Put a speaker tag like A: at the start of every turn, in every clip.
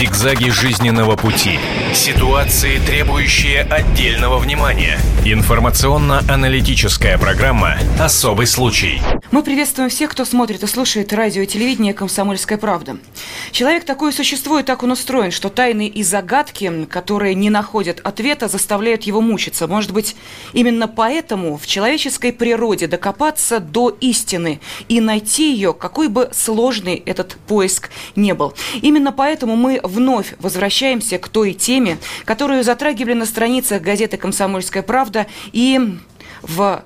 A: Зигзаги жизненного пути. Ситуации, требующие отдельного внимания. Информационно-аналитическая программа «Особый случай».
B: Мы приветствуем всех, кто смотрит и слушает радио и телевидение «Комсомольская правда». Человек такое существует, так он устроен, что тайны и загадки, которые не находят ответа, заставляют его мучиться. Может быть, именно поэтому в человеческой природе докопаться до истины и найти ее, какой бы сложный этот поиск не был. Именно поэтому мы вновь возвращаемся к той теме, которую затрагивали на страницах газеты «Комсомольская правда» и в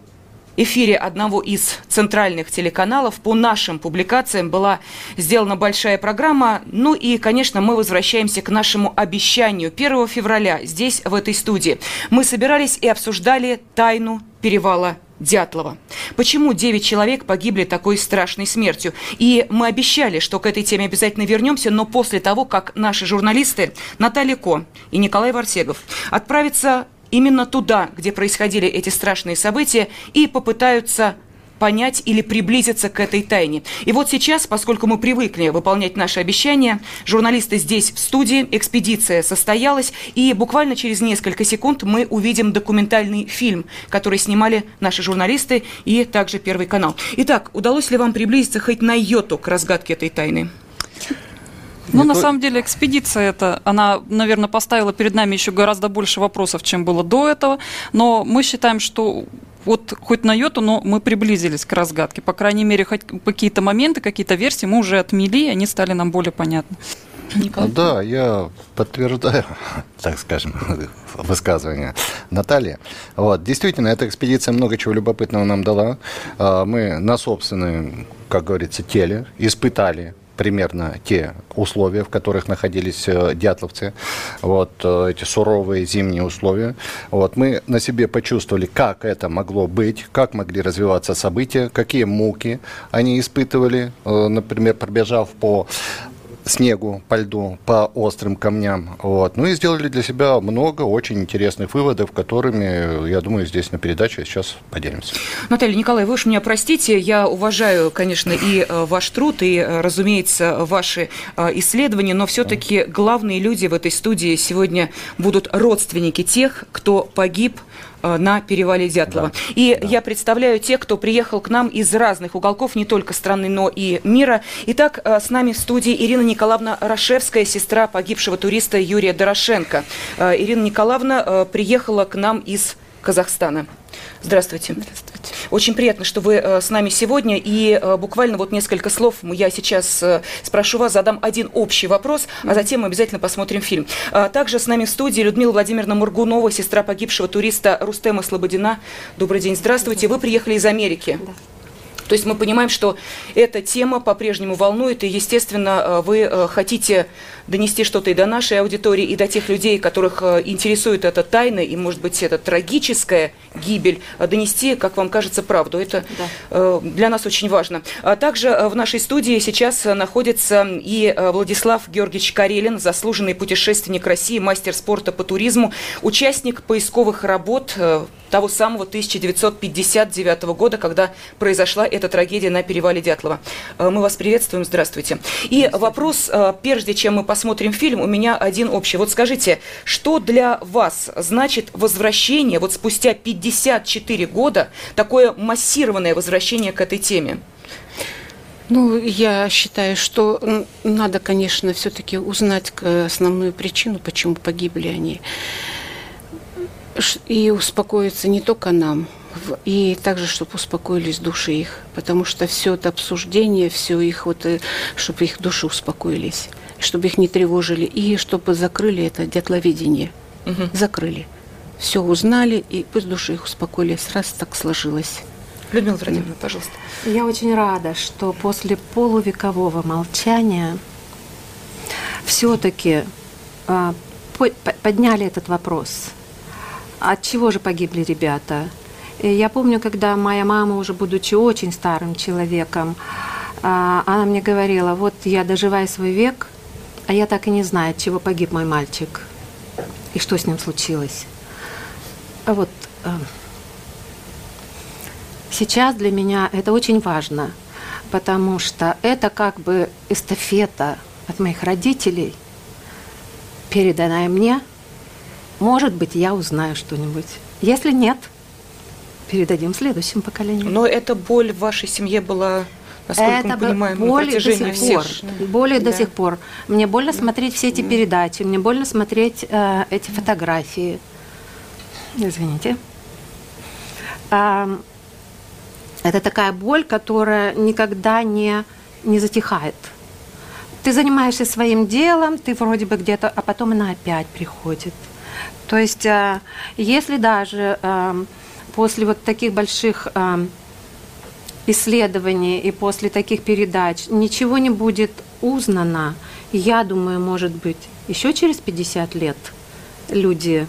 B: эфире одного из центральных телеканалов по нашим публикациям была сделана большая программа. Ну и, конечно, мы возвращаемся к нашему обещанию. 1 февраля здесь, в этой студии, мы собирались и обсуждали тайну перевала Дятлова. Почему 9 человек погибли такой страшной смертью? И мы обещали, что к этой теме обязательно вернемся, но после того, как наши журналисты Наталья Ко и Николай Варсегов отправятся именно туда, где происходили эти страшные события, и попытаются понять или приблизиться к этой тайне. И вот сейчас, поскольку мы привыкли выполнять наши обещания, журналисты здесь в студии, экспедиция состоялась, и буквально через несколько секунд мы увидим документальный фильм, который снимали наши журналисты и также Первый канал. Итак, удалось ли вам приблизиться хоть на йоту к разгадке этой тайны?
C: Ну, на то... самом деле, экспедиция эта, она, наверное, поставила перед нами еще гораздо больше вопросов, чем было до этого. Но мы считаем, что вот хоть на йоту, но мы приблизились к разгадке. По крайней мере, хоть какие-то моменты, какие-то версии мы уже отмели, и они стали нам более понятны.
D: Николай? Да, я подтверждаю, так скажем, высказывание Натальи. Вот, действительно, эта экспедиция много чего любопытного нам дала. А, мы на собственном, как говорится, теле испытали примерно те условия, в которых находились э, дятловцы, вот э, эти суровые зимние условия. Вот мы на себе почувствовали, как это могло быть, как могли развиваться события, какие муки они испытывали, э, например, пробежав по снегу, по льду, по острым камням. Вот. Ну и сделали для себя много очень интересных выводов, которыми, я думаю, здесь на передаче сейчас поделимся.
B: Наталья Николаевна, вы уж меня простите, я уважаю, конечно, и э, ваш труд, и, э, разумеется, ваши э, исследования, но все-таки главные люди в этой студии сегодня будут родственники тех, кто погиб на перевале Дятлова. Да. И да. я представляю тех, кто приехал к нам из разных уголков, не только страны, но и мира. Итак, э, с нами в студии Ирина Николаевна Рашевская, сестра погибшего туриста Юрия Дорошенко. Э, Ирина Николаевна приехала к нам из Казахстана. Здравствуйте. Здравствуйте. Очень приятно, что вы э, с нами сегодня. И э, буквально вот несколько слов я сейчас э, спрошу вас, задам один общий вопрос, а затем мы обязательно посмотрим фильм. Также с нами в студии Людмила Владимировна Мургунова, сестра погибшего туриста Рустема Слободина. Добрый день, здравствуйте. Вы приехали из Америки. Да. То есть мы понимаем, что эта тема по-прежнему волнует, и, естественно, вы хотите донести что-то и до нашей аудитории, и до тех людей, которых э, интересует эта тайна, и, может быть, эта трагическая гибель, э, донести, как вам кажется, правду. Это да. Э, для нас очень важно. А также в нашей студии сейчас находится и Владислав Георгиевич Карелин, заслуженный путешественник России, мастер спорта по туризму, участник поисковых работ того самого 1959 года, когда произошла эта трагедия на перевале Дятлова. Мы вас приветствуем, здравствуйте. И вопрос, прежде чем мы посмотрим фильм, у меня один общий. Вот скажите, что для вас значит возвращение, вот спустя 54 года, такое массированное возвращение к этой теме?
E: Ну, я считаю, что надо, конечно, все-таки узнать основную причину, почему погибли они. И успокоиться не только нам, и также, чтобы успокоились души их, потому что все это обсуждение, все их вот, э, чтобы их души успокоились чтобы их не тревожили, и чтобы закрыли это дятловидение. Угу. Закрыли. Все узнали, и пусть души их успокоились. Раз так сложилось.
B: Людмила Владимировна, пожалуйста.
F: Я очень рада, что после полувекового молчания все-таки а, подняли этот вопрос. От чего же погибли ребята? И я помню, когда моя мама, уже будучи очень старым человеком, э, она мне говорила, вот я доживаю свой век, а я так и не знаю, от чего погиб мой мальчик и что с ним случилось. А вот э, сейчас для меня это очень важно, потому что это как бы эстафета от моих родителей передай мне. Может быть, я узнаю что-нибудь. Если нет, передадим следующим поколениям.
B: Но эта боль в вашей семье была насколько
F: это
B: мы понимаем,
F: боль
B: на протяжении
F: до сих
B: всех.
F: пор. Более
B: Да.
F: до сих пор. Мне больно смотреть все эти передачи, мне больно смотреть э, эти фотографии. Извините. Ам, это такая боль, которая никогда не, не затихает. Ты занимаешься своим делом, ты вроде бы где-то, а потом она опять приходит. То есть, э, если даже эм, после вот таких больших эм, исследований и после таких передач ничего не будет узнано, я думаю, может быть, еще через 50 лет люди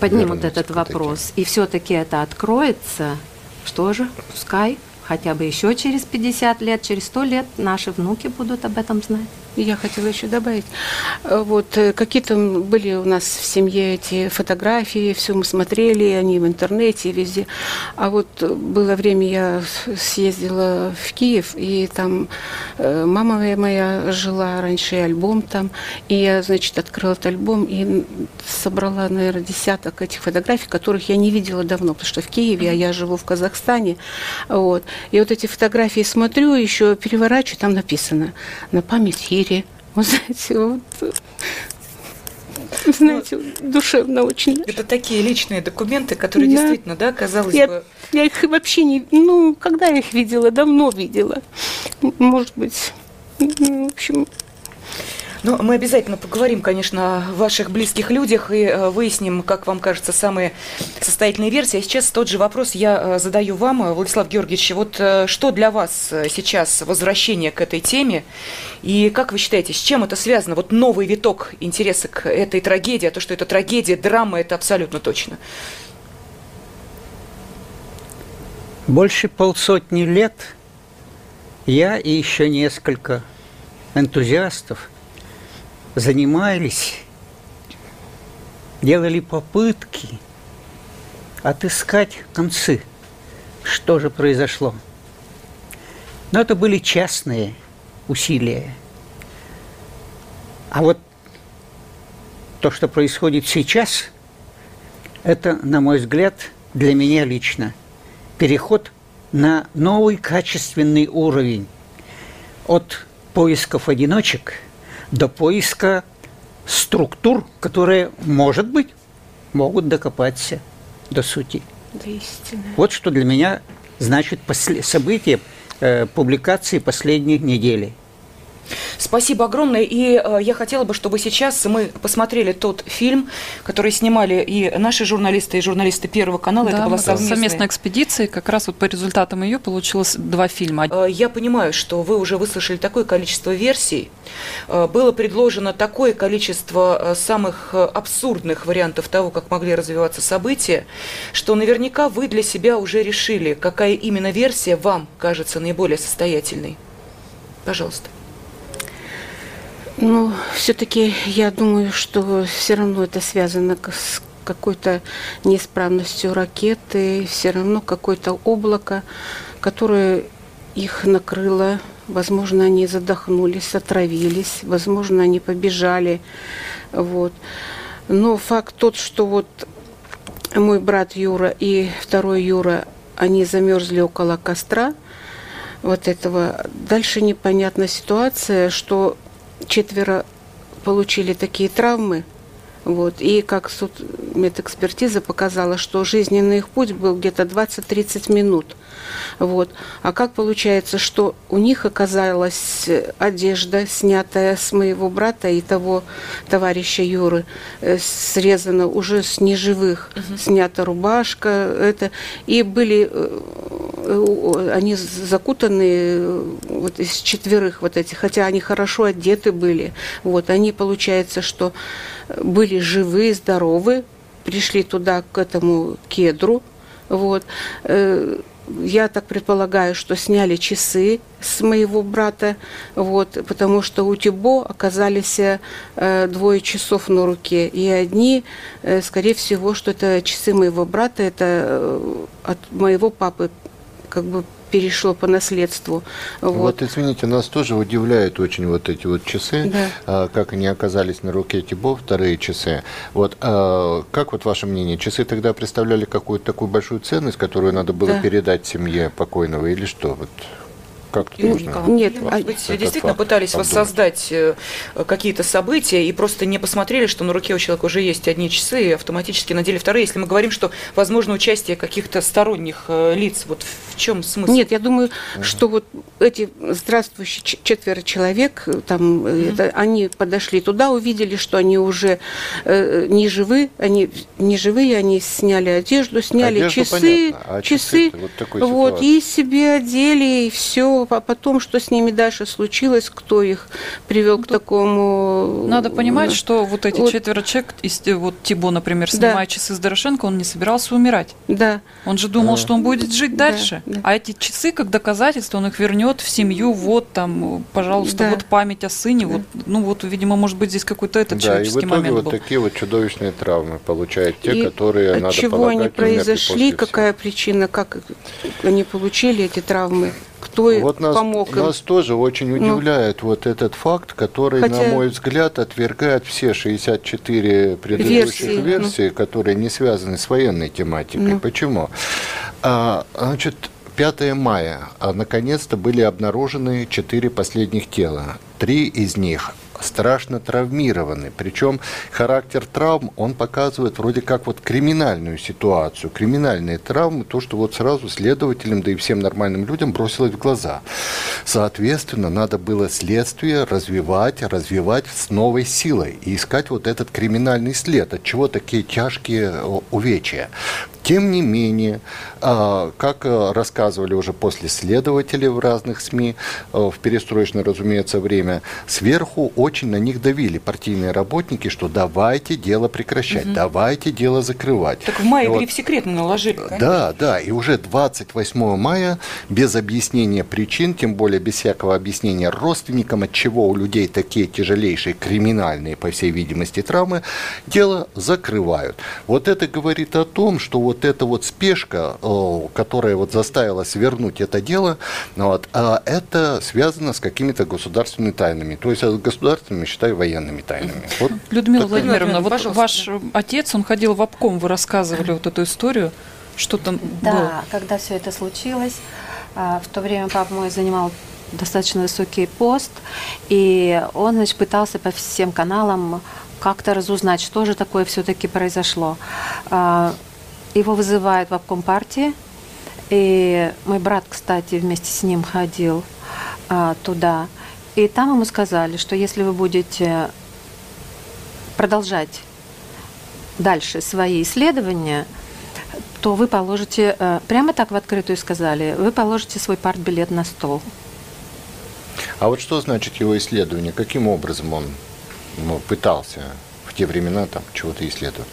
F: поднимут
D: Вернутся
F: этот вопрос, и все-таки это откроется, что же, пускай хотя бы еще через 50 лет, через 100 лет наши внуки будут об этом знать.
E: Я хотела еще добавить. Э, Вот э, какие-то были у нас в семье эти фотографии, все мы смотрели, они в интернете, везде. А вот э, было время, я съездила в Киев, и там мама моя жила раньше, альбом там. И я, значит, открыла этот альбом и собрала, наверное, десяток этих фотографий, которых я не видела давно, потому что в Киеве, а я живу в Казахстане. Вот. И вот эти фотографии смотрю, еще переворачиваю, там написано «На память Ире». Вы знаете, вот, э, знаете, душевно очень.
B: Это такие личные документы, которые
E: Да.
B: действительно, да, казалось
E: Я,
B: бы,
E: я их вообще не... Ну, когда я их видела? Давно видела. Может быть, м, в общем,
B: Ну, мы обязательно поговорим, конечно, о ваших близких людях и э, выясним, как вам кажется, самые состоятельные версии. А сейчас тот же вопрос я э, задаю вам, э, Владислав Георгиевич. Вот что для вас сейчас возвращение к этой теме? И как вы считаете, с чем это связано? Вот новый виток интереса к этой трагедии, а то, что это трагедия, драма, это абсолютно точно.
G: Больше полсотни лет я и еще несколько энтузиастов занимались, делали попытки отыскать концы, что же произошло. Но это были частные усилия. А вот то, что происходит сейчас, это, на мой взгляд, для меня лично переход на новый качественный уровень от поисков одиночек до поиска структур, которые, может быть, могут докопаться до сути.
E: да, истина.
G: Вот что для меня значит после- событие э, публикации последней недели.
B: Спасибо огромное. И э, я хотела бы, чтобы сейчас мы посмотрели тот фильм, который снимали и наши журналисты, и журналисты Первого канала.
C: Да,
B: Это была совместная
C: совместной экспедиции. Как раз вот по результатам ее получилось два фильма.
B: Э, Я понимаю, что вы уже выслушали такое количество версий, Э, было предложено такое количество э, самых э, абсурдных вариантов того, как могли развиваться события, что наверняка вы для себя уже решили, какая именно версия вам кажется наиболее состоятельной. Пожалуйста.
E: Ну, все-таки я думаю, что все равно это связано с какой-то неисправностью ракеты, все равно какое-то облако, которое их накрыло. Возможно, они задохнулись, отравились, возможно, они побежали. Вот. Но факт тот, что вот мой брат Юра и второй Юра, они замерзли около костра вот этого. Дальше непонятная ситуация, что четверо получили такие травмы, вот, и как суд медэкспертиза показала, что жизненный их путь был где-то 20-30 минут. Вот. А как получается, что у них оказалась одежда, снятая с моего брата и того товарища Юры, э, срезана уже с неживых, снята рубашка, это, и были э, они закутаны э, вот из четверых вот этих, хотя они хорошо одеты были, вот, они, получается, что были живы, здоровы, пришли туда, к этому кедру, вот, Э, я так предполагаю, что сняли часы с моего брата, вот, потому что у Тюбо оказались э, двое часов на руке, и одни, э, скорее всего, что это часы моего брата, это э, от моего папы как бы перешло по наследству.
D: Вот. вот, извините, нас тоже удивляют очень вот эти вот часы, да. а, как они оказались на руке Тибо, вторые часы. Вот, а, как вот ваше мнение, часы тогда представляли какую-то такую большую ценность, которую надо было да. передать семье покойного или что? Вот как тут
B: нужно? Нет, может быть, действительно факт пытались обдумать. воссоздать э, какие-то события и просто не посмотрели, что на руке у человека уже есть одни часы и автоматически надели вторые. Если мы говорим, что возможно участие каких-то сторонних э, лиц, вот в чем смысл?
E: Нет, я думаю, угу. что вот эти здравствующие четверо человек, э, там, угу. это, они подошли туда, увидели, что они уже э, не живы, они не живые, они сняли одежду, сняли одежду часы, а часы, вот, вот и себе одели, и все, а потом, что с ними дальше случилось, кто их привел к такому...
C: Надо понимать, что вот эти вот. четверо человек, вот Тибо, например, снимая да. часы с Дорошенко, он не собирался умирать.
E: Да.
C: Он же думал, а. что он будет жить дальше. Да, да. А эти часы, как доказательство, он их вернет в семью, вот там, пожалуйста, да. вот память о сыне, да. вот, ну вот, видимо, может быть, здесь какой-то этот да, человеческий
D: и в итоге
C: момент
D: вот
C: был.
D: такие вот чудовищные травмы получают те, и которые,
E: от
D: надо
E: чего
D: полагать,
E: они произошли, какая причина, как они получили эти травмы кто
D: вот нас,
E: помог им.
D: Нас тоже очень ну. удивляет ну, вот этот факт, который, Хотя... на мой взгляд, отвергает все 64 предыдущих версии, версий, ну. которые не связаны с военной тематикой. Ну. Почему? А, значит, 5 мая, а наконец-то были обнаружены четыре последних тела. Три из них страшно травмированы. Причем характер травм, он показывает вроде как вот криминальную ситуацию. Криминальные травмы, то, что вот сразу следователям, да и всем нормальным людям бросилось в глаза. Соответственно, надо было следствие развивать, развивать с новой силой и искать вот этот криминальный след, от чего такие тяжкие э, увечья. Тем не менее, а, как э, рассказывали уже после следователей в разных СМИ, э, в перестроечное, разумеется, время, сверху очень на них давили партийные работники, что давайте дело прекращать, угу. давайте дело закрывать.
B: Так в мае вот, гриф секретно наложили, конечно.
D: Да, да, и уже 28 мая без объяснения причин, тем более без всякого объяснения родственникам, от чего у людей такие тяжелейшие криминальные, по всей видимости, травмы, дело закрывают. Вот это говорит о том, что вот вот эта вот спешка, которая вот заставила свернуть это дело, вот, а это связано с какими-то государственными тайнами. То есть государственными, считаю, военными тайнами.
C: Вот Людмила Владимировна, вот Пожалуйста. ваш отец, он ходил в обком, вы рассказывали вот эту историю, что там
F: да,
C: было?
F: Да, когда все это случилось, а, в то время папа мой занимал достаточно высокий пост, и он, значит, пытался по всем каналам как-то разузнать, что же такое все-таки произошло. Его вызывают в обком партии. И мой брат, кстати, вместе с ним ходил а, туда. И там ему сказали, что если вы будете продолжать дальше свои исследования, то вы положите, э, прямо так в открытую сказали, вы положите свой партбилет на стол.
D: А вот что значит его исследование? Каким образом он ну, пытался в те времена там чего-то исследовать?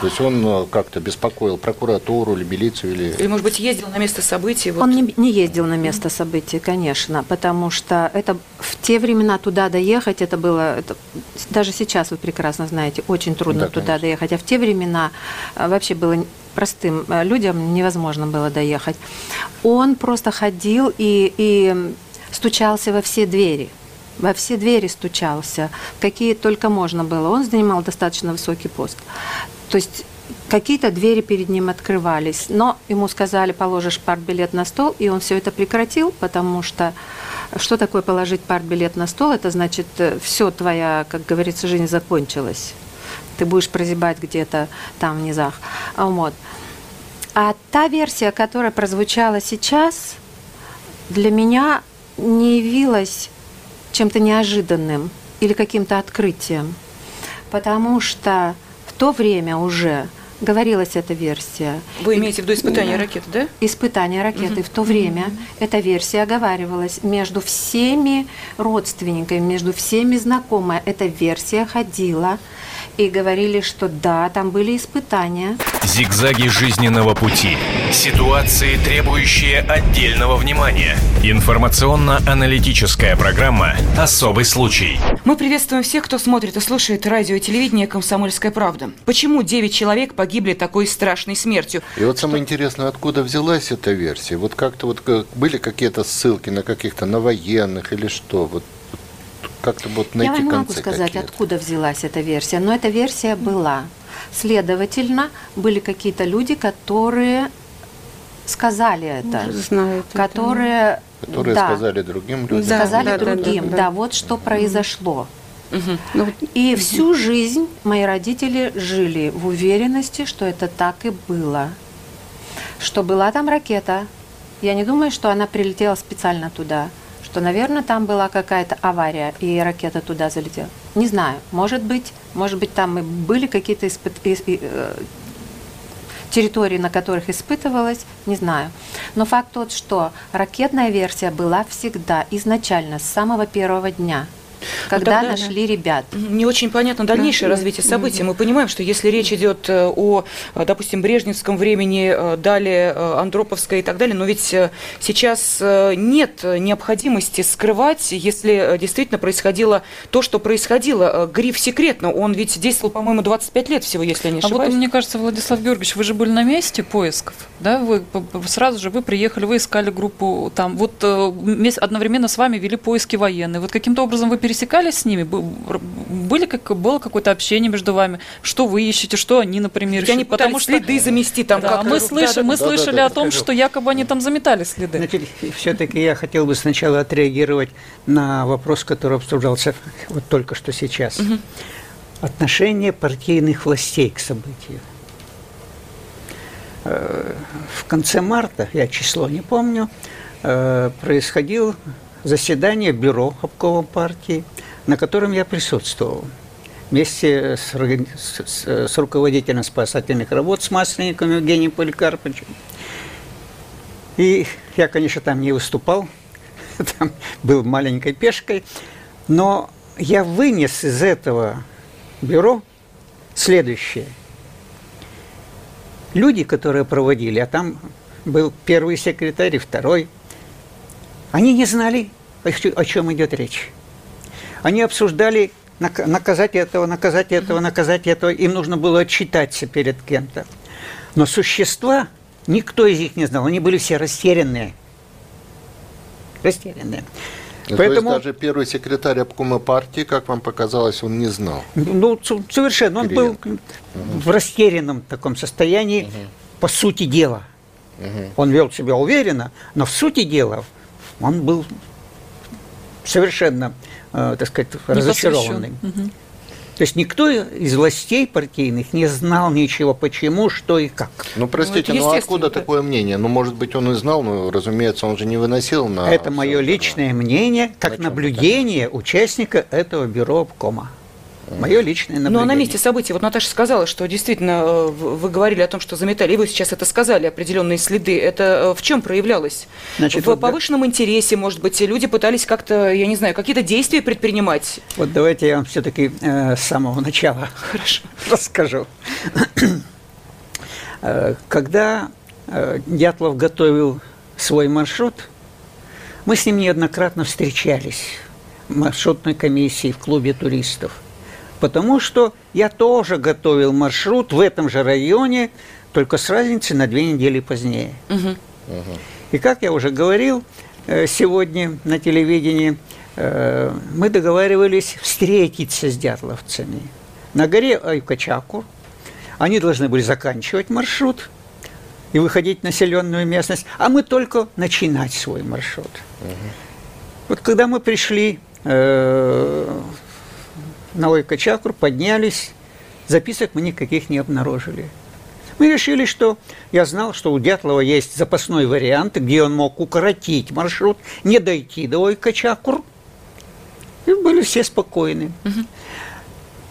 D: То есть он э, как-то беспокоил прокуратуру или милицию? Или,
B: или может быть, ездил на место событий?
F: Вот. Он не, не ездил на место событий, конечно, потому что это в те времена туда доехать, это было, это, даже сейчас вы прекрасно знаете, очень трудно да, туда доехать, а в те времена э, вообще было простым э, людям невозможно было доехать. Он просто ходил и, и стучался во все двери во все двери стучался, какие только можно было. Он занимал достаточно высокий пост. То есть какие-то двери перед ним открывались, но ему сказали, положишь партбилет на стол, и он все это прекратил, потому что что такое положить партбилет на стол? Это значит, э, все твоя, как говорится, жизнь закончилась. Ты будешь прозябать где-то там в низах. Вот. А та версия, которая прозвучала сейчас, для меня не явилась чем-то неожиданным или каким-то открытием. Потому что то время уже говорилась эта версия.
B: Вы имеете в виду испытание ракеты, да?
F: Испытание ракеты. Угу. В то время угу. эта версия оговаривалась между всеми родственниками, между всеми знакомая. Эта версия ходила. И говорили, что да, там были испытания.
A: Зигзаги жизненного пути. Ситуации, требующие отдельного внимания. Информационно-аналитическая программа «Особый случай».
B: Мы приветствуем всех, кто смотрит и слушает радио и телевидение «Комсомольская правда». Почему 9 человек погибли такой страшной смертью?
D: И вот самое интересное, откуда взялась эта версия? Вот как-то вот были какие-то ссылки на каких-то на военных или что? Вот как-то вот найти
F: Я не могу сказать, откуда взялась эта версия, но эта версия была. Следовательно, были какие-то люди, которые сказали это,
E: знают
F: которые,
E: это.
D: которые да, сказали другим людям,
F: да, сказали да, другим, да, да, да. да, вот что произошло. Угу. И всю жизнь мои родители жили в уверенности, что это так и было, что была там ракета. Я не думаю, что она прилетела специально туда что, наверное, там была какая-то авария, и ракета туда залетела. Не знаю, может быть, может быть, там и были какие-то испыт... Э, территории, на которых испытывалось, не знаю. Но факт тот, что ракетная версия была всегда, изначально, с самого первого дня – когда тогда, нашли ребят.
B: Не очень понятно дальнейшее развитие событий. Мы понимаем, что если речь идет э, о, э, допустим, Брежневском времени, э, далее Андроповское и так далее, но ведь сейчас нет необходимости скрывать, если действительно происходило то, что происходило. Гриф секретно, он ведь действовал, по-моему, 25 лет всего, если я не ошибаюсь.
C: А вот, мне кажется, Владислав Георгиевич, вы же были на месте поисков, да? Вы сразу же вы приехали, вы искали группу там. Вот одновременно с вами вели поиски военные. Вот каким-то образом вы пересекались с ними? Были как, было какое-то общение между вами? Что вы ищете, что они, например,
B: ищут? Они Потому что следы замести там
C: да, Мы, слыш... да, мы да, слышали да, да, о том, скажу. что якобы они там заметали следы.
G: Значит, все-таки я хотел бы сначала отреагировать на вопрос, который обсуждался вот только что сейчас. Угу. Отношение партийных властей к событию. Э, в конце марта, я число не помню, э, происходил заседание бюро обкома партии, на котором я присутствовал вместе с, с, с руководителем спасательных работ с Масленником Евгением Поликарповичем. И я, конечно, там не выступал, там был маленькой пешкой, но я вынес из этого бюро следующее. Люди, которые проводили, а там был первый секретарь и второй, они не знали о чем идет речь. Они обсуждали наказать этого, наказать этого, наказать этого. Им нужно было отчитаться перед кем-то. Но существа, никто из них не знал. Они были все растерянные. Растерянные.
D: Поэтому... То есть даже первый секретарь обкома партии, как вам показалось, он не знал?
G: Ну, совершенно. Он был угу. в растерянном таком состоянии угу. по сути дела. Угу. Он вел себя уверенно, но в сути дела он был совершенно, э, так сказать, разочарованный. Угу. То есть никто из властей партийных не знал ничего, почему, что и как.
D: Ну, простите, ну, ну откуда да. такое мнение? Ну, может быть, он и знал, но, разумеется, он же не выносил на...
G: Это мое личное мнение, как наблюдение участника этого бюро обкома. Мое личное наблюдение.
B: Ну, а на месте событий, вот Наташа сказала, что действительно э, вы говорили о том, что заметали, и вы сейчас это сказали, определенные следы. Это э, в чем проявлялось? Значит, в вот повышенном да. интересе, может быть, люди пытались как-то, я не знаю, какие-то действия предпринимать?
G: Вот давайте я вам все-таки э, с самого начала
B: Хорошо.
G: расскажу. Э, когда Дятлов готовил свой маршрут, мы с ним неоднократно встречались в маршрутной комиссии в клубе туристов – потому что я тоже готовил маршрут в этом же районе, только с разницей на две недели позднее. Угу. И как я уже говорил э, сегодня на телевидении, э, мы договаривались встретиться с дятловцами на горе Айкачаку. Они должны были заканчивать маршрут и выходить в населенную местность, а мы только начинать свой маршрут. Угу. Вот когда мы пришли э, на Ойкачакру, поднялись, записок мы никаких не обнаружили. Мы решили, что я знал, что у Дятлова есть запасной вариант, где он мог укоротить маршрут, не дойти до Ойкачакур. И были все спокойны. Угу.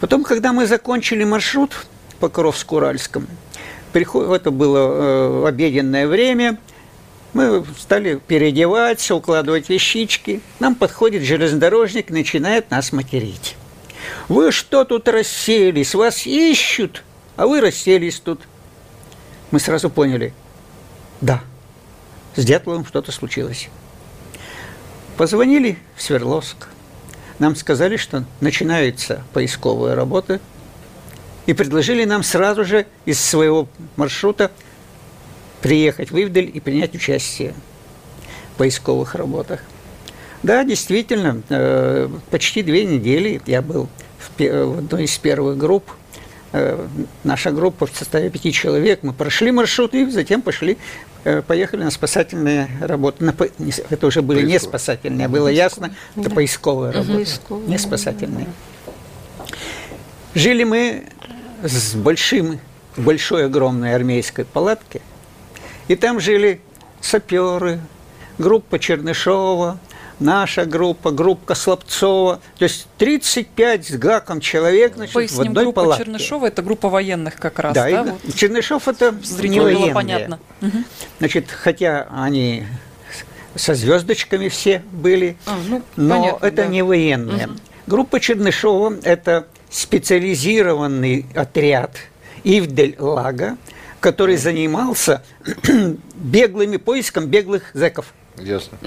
G: Потом, когда мы закончили маршрут по Коровску-Уральскому, это было э, обеденное время, мы стали переодеваться, укладывать вещички. Нам подходит железнодорожник, начинает нас материть. Вы что тут расселись? Вас ищут, а вы расселись тут. Мы сразу поняли, да, с Дятловым что-то случилось. Позвонили в Свердловск. Нам сказали, что начинается поисковая работа, и предложили нам сразу же из своего маршрута приехать в Ивдель и принять участие в поисковых работах. Да, действительно, э, почти две недели я был в одной из первых групп. Э, наша группа в составе пяти человек. Мы прошли маршрут и затем пошли, э, поехали на спасательные работы. На, это уже были не спасательные, было ясно, это поисковые работы, не спасательные. Жили мы с большим, большой огромной армейской палатки, и там жили саперы, группа Чернышова, наша группа, группа Слабцова. То есть 35 с гаком человек значит,
C: Поясним,
G: в одной
C: группа
G: палатке.
C: Чернышова – это группа военных как раз,
G: да?
C: да?
G: И
C: вот.
G: Чернышов – это не
C: было
G: военные.
C: понятно. Угу.
G: Значит, хотя они со звездочками все были,
B: А, ну,
G: но
B: понятно,
G: это
B: да.
G: не военные. Группа Чернышова – это специализированный отряд Ивдель-Лага, который занимался беглыми поиском беглых зэков.
D: Ясно.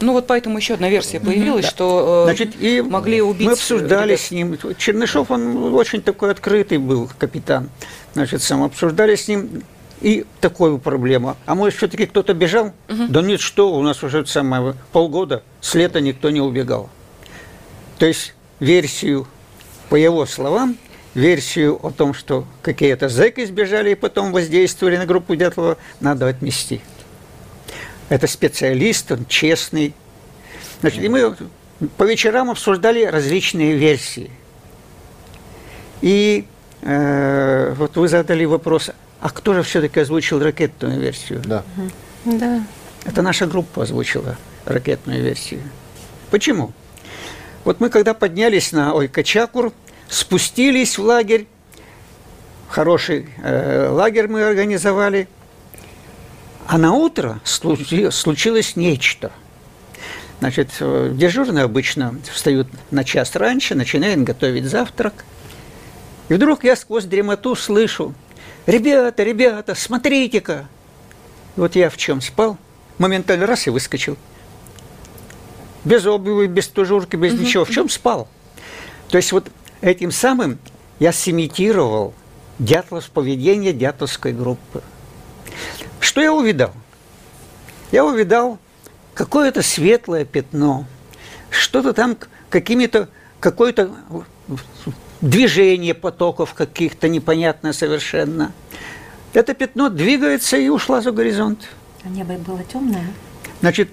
B: Ну вот поэтому еще одна версия появилась, что э,
G: Значит, и
B: могли убить
G: мы обсуждали
B: ребят.
G: с ним. Чернышов, он очень такой открытый был капитан. Значит, сам обсуждали с ним и такую проблему. А может, все-таки кто-то бежал? Да нет, что, у нас уже самое полгода, с лета никто не убегал. То есть версию, по его словам, версию о том, что какие-то зэки сбежали и потом воздействовали на группу Дятлова, надо отмести. Это специалист, он честный. Значит, и мы по вечерам обсуждали различные версии. И э, вот вы задали вопрос, а кто же все-таки озвучил ракетную версию?
D: Да.
E: Да.
G: Это наша группа озвучила ракетную версию. Почему? Вот мы когда поднялись на Ойкачакур, спустились в лагерь, хороший э, лагерь мы организовали, а на утро случи- случилось нечто. Значит, э, дежурные обычно встают на час раньше, начинают готовить завтрак. И вдруг я сквозь дремоту слышу, ребята, ребята, смотрите-ка. Вот я в чем спал, моментально раз и выскочил. Без обуви, без тужурки, без ничего. В чем спал? То есть вот этим самым я сымитировал Дятлов, поведение дятловской группы. Что я увидал? Я увидал какое-то светлое пятно, что-то там какими-то, какое-то движение потоков каких-то непонятное совершенно. Это пятно двигается и ушло за горизонт.
F: А небо было темное?
G: Значит,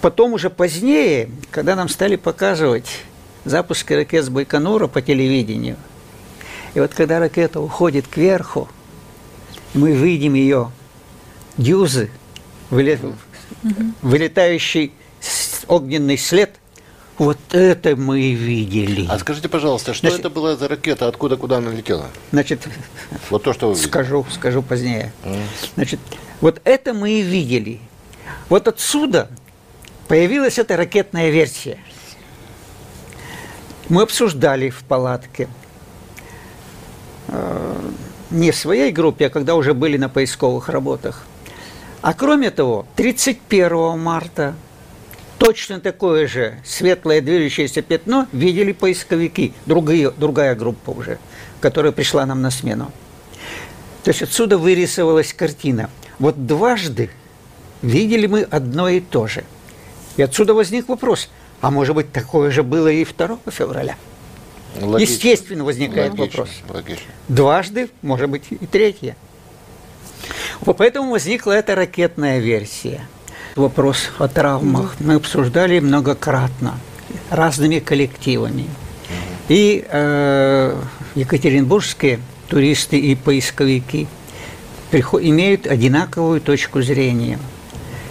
G: потом уже позднее, когда нам стали показывать запуски ракет с Байконура по телевидению, и вот когда ракета уходит кверху, мы видим ее дюзы, выле- вылетающий огненный след, вот это мы и видели.
D: А скажите, пожалуйста, что
G: Значит-
D: это была за ракета, откуда, куда она летела?
G: Значит,
D: Вот то, что вы.
G: Скажу, скажу позднее. Значит, вот это мы и видели. Вот отсюда появилась эта ракетная версия. Мы обсуждали в палатке. Не в своей группе, а когда уже были на поисковых работах. А кроме того, 31 марта точно такое же светлое движущееся пятно видели поисковики, другие, другая группа уже, которая пришла нам на смену. То есть отсюда вырисовалась картина. Вот дважды видели мы одно и то же. И отсюда возник вопрос, а может быть такое же было и 2 февраля?
D: Логично.
G: Естественно возникает
D: Логично,
G: вопрос.
D: логично.
G: Дважды, может быть, и третье. Вот поэтому возникла эта ракетная версия. Вопрос о травмах мы обсуждали многократно разными коллективами. И э, екатеринбургские туристы и поисковики прихо- имеют одинаковую точку зрения.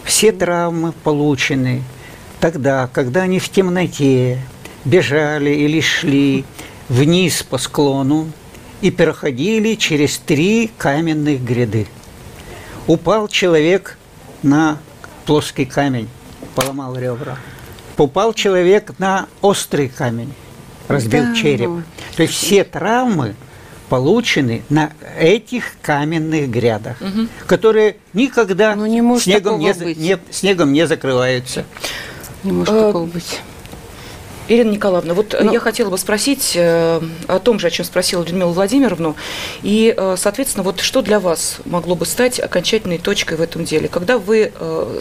G: Все травмы получены тогда, когда они в темноте бежали или шли вниз по склону и проходили через три каменных гряды. Упал человек на плоский камень, поломал ребра. Упал человек на острый камень, разбил
E: Да,
G: череп. То есть все травмы получены на этих каменных грядах, которые никогда
E: Ну, не
G: снегом, не,
E: быть.
G: не- снегом не закрываются.
E: Не может
B: Э,
E: такого быть.
B: Ирина Николаевна, вот э,
E: Ну-
B: я хотела бы спросить э, о том же, о чем спросила Людмила Владимировну. И, э, соответственно, вот что для вас могло бы стать окончательной точкой в этом деле? Когда вы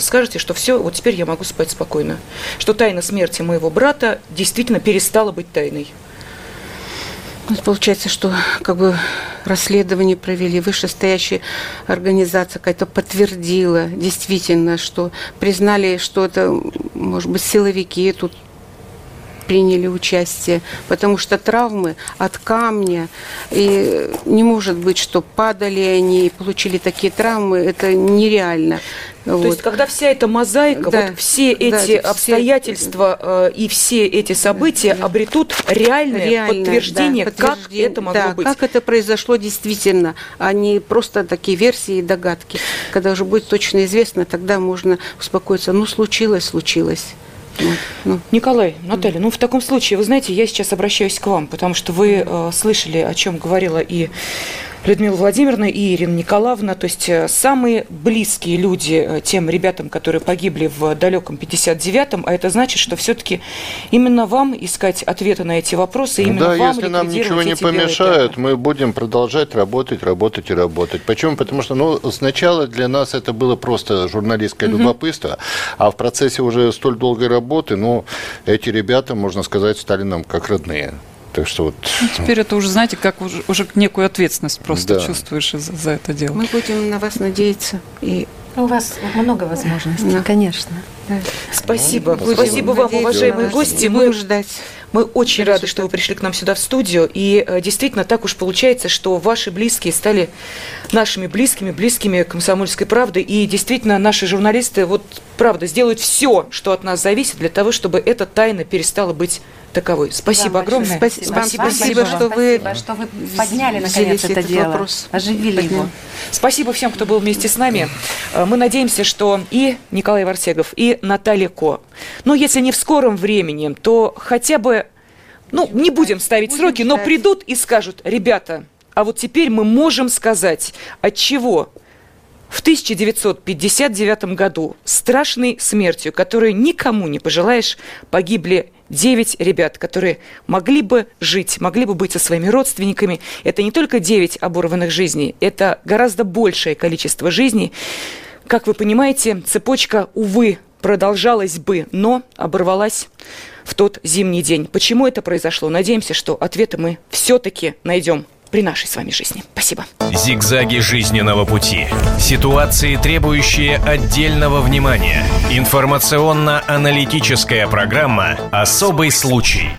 B: скажете, что все, вот теперь я могу спать спокойно, что тайна смерти моего брата действительно перестала быть тайной?
E: Вот получается, что как бы расследование провели, вышестоящая организация какая-то подтвердила действительно, что признали, что это, может быть, силовики тут приняли участие, потому что травмы от камня, и не может быть, что падали они и получили такие травмы, это нереально.
B: То есть, когда вся эта мозаика,
E: Да,
B: вот все
E: да,
B: эти
E: все-
B: обстоятельства э, и все эти события обретут реальное
E: Реально,
B: подтверждение,
E: да,
B: как
E: подтверждение,
B: это могло
E: да,
B: быть.
E: как это произошло действительно, а не просто такие версии и догадки. Когда уже будет точно известно, тогда можно успокоиться. Ну, случилось, случилось. Вот, ну.
B: Николай, Наталья, ну в таком случае, вы знаете, я сейчас обращаюсь к вам, потому что вы э, слышали, о чем говорила и Людмила Владимировна, и Ирина Николаевна, то есть э, самые близкие люди э, тем ребятам, которые погибли в далеком 59-м, а это значит, что все-таки именно вам искать ответы на эти вопросы, именно
D: да,
B: вам
D: если нам ничего не помешает, мы будем продолжать работать, работать и работать. Почему? Потому что ну, сначала для нас это было просто журналистское любопытство, а в процессе уже столь долгой работы, ну, эти ребята, можно сказать, стали нам как родные. Так что вот...
C: Ну, теперь это уже, знаете, как уже, уже некую ответственность просто
D: Да.
C: чувствуешь за, за это дело.
E: Мы будем на вас надеяться. И
F: У вас много возможностей,
E: Да.
F: конечно.
B: Спасибо.
D: Будем
B: Спасибо вам, уважаемые гости. Мы
E: ждать.
B: Мы очень рады, что вы пришли к нам сюда в студию. И э, действительно, так уж получается, что ваши близкие стали нашими близкими, близкими комсомольской правды. И действительно, наши журналисты, вот правда, сделают все, что от нас зависит, для того, чтобы эта тайна перестала быть таковой. Спасибо
F: Вам
B: огромное.
E: Спасибо.
B: Спасибо,
E: Вам
B: спасибо.
E: спасибо, что вы
F: Спасибо, что вы подняли, наконец, это
E: этот
F: дело,
E: вопрос.
F: оживили
E: Подняли.
F: его.
B: Спасибо всем, кто был вместе с нами. Э, Мы надеемся, что и Николай Варсегов, и Наталья Ко, ну, если не в скором времени, то хотя бы, ну, не будем ставить
E: Будем
B: сроки, но
E: ждать.
B: придут и скажут, ребята, а вот теперь мы можем сказать, от чего в 1959 году страшной смертью, которую никому не пожелаешь, погибли 9 ребят, которые могли бы жить, могли бы быть со своими родственниками. Это не только 9 оборванных жизней, это гораздо большее количество жизней. Как вы понимаете, цепочка, увы, продолжалась бы, но оборвалась в тот зимний день. Почему это произошло? Надеемся, что ответы мы все-таки найдем при нашей с вами жизни. Спасибо.
A: Зигзаги жизненного пути. Ситуации, требующие отдельного внимания. Информационно-аналитическая программа «Особый случай».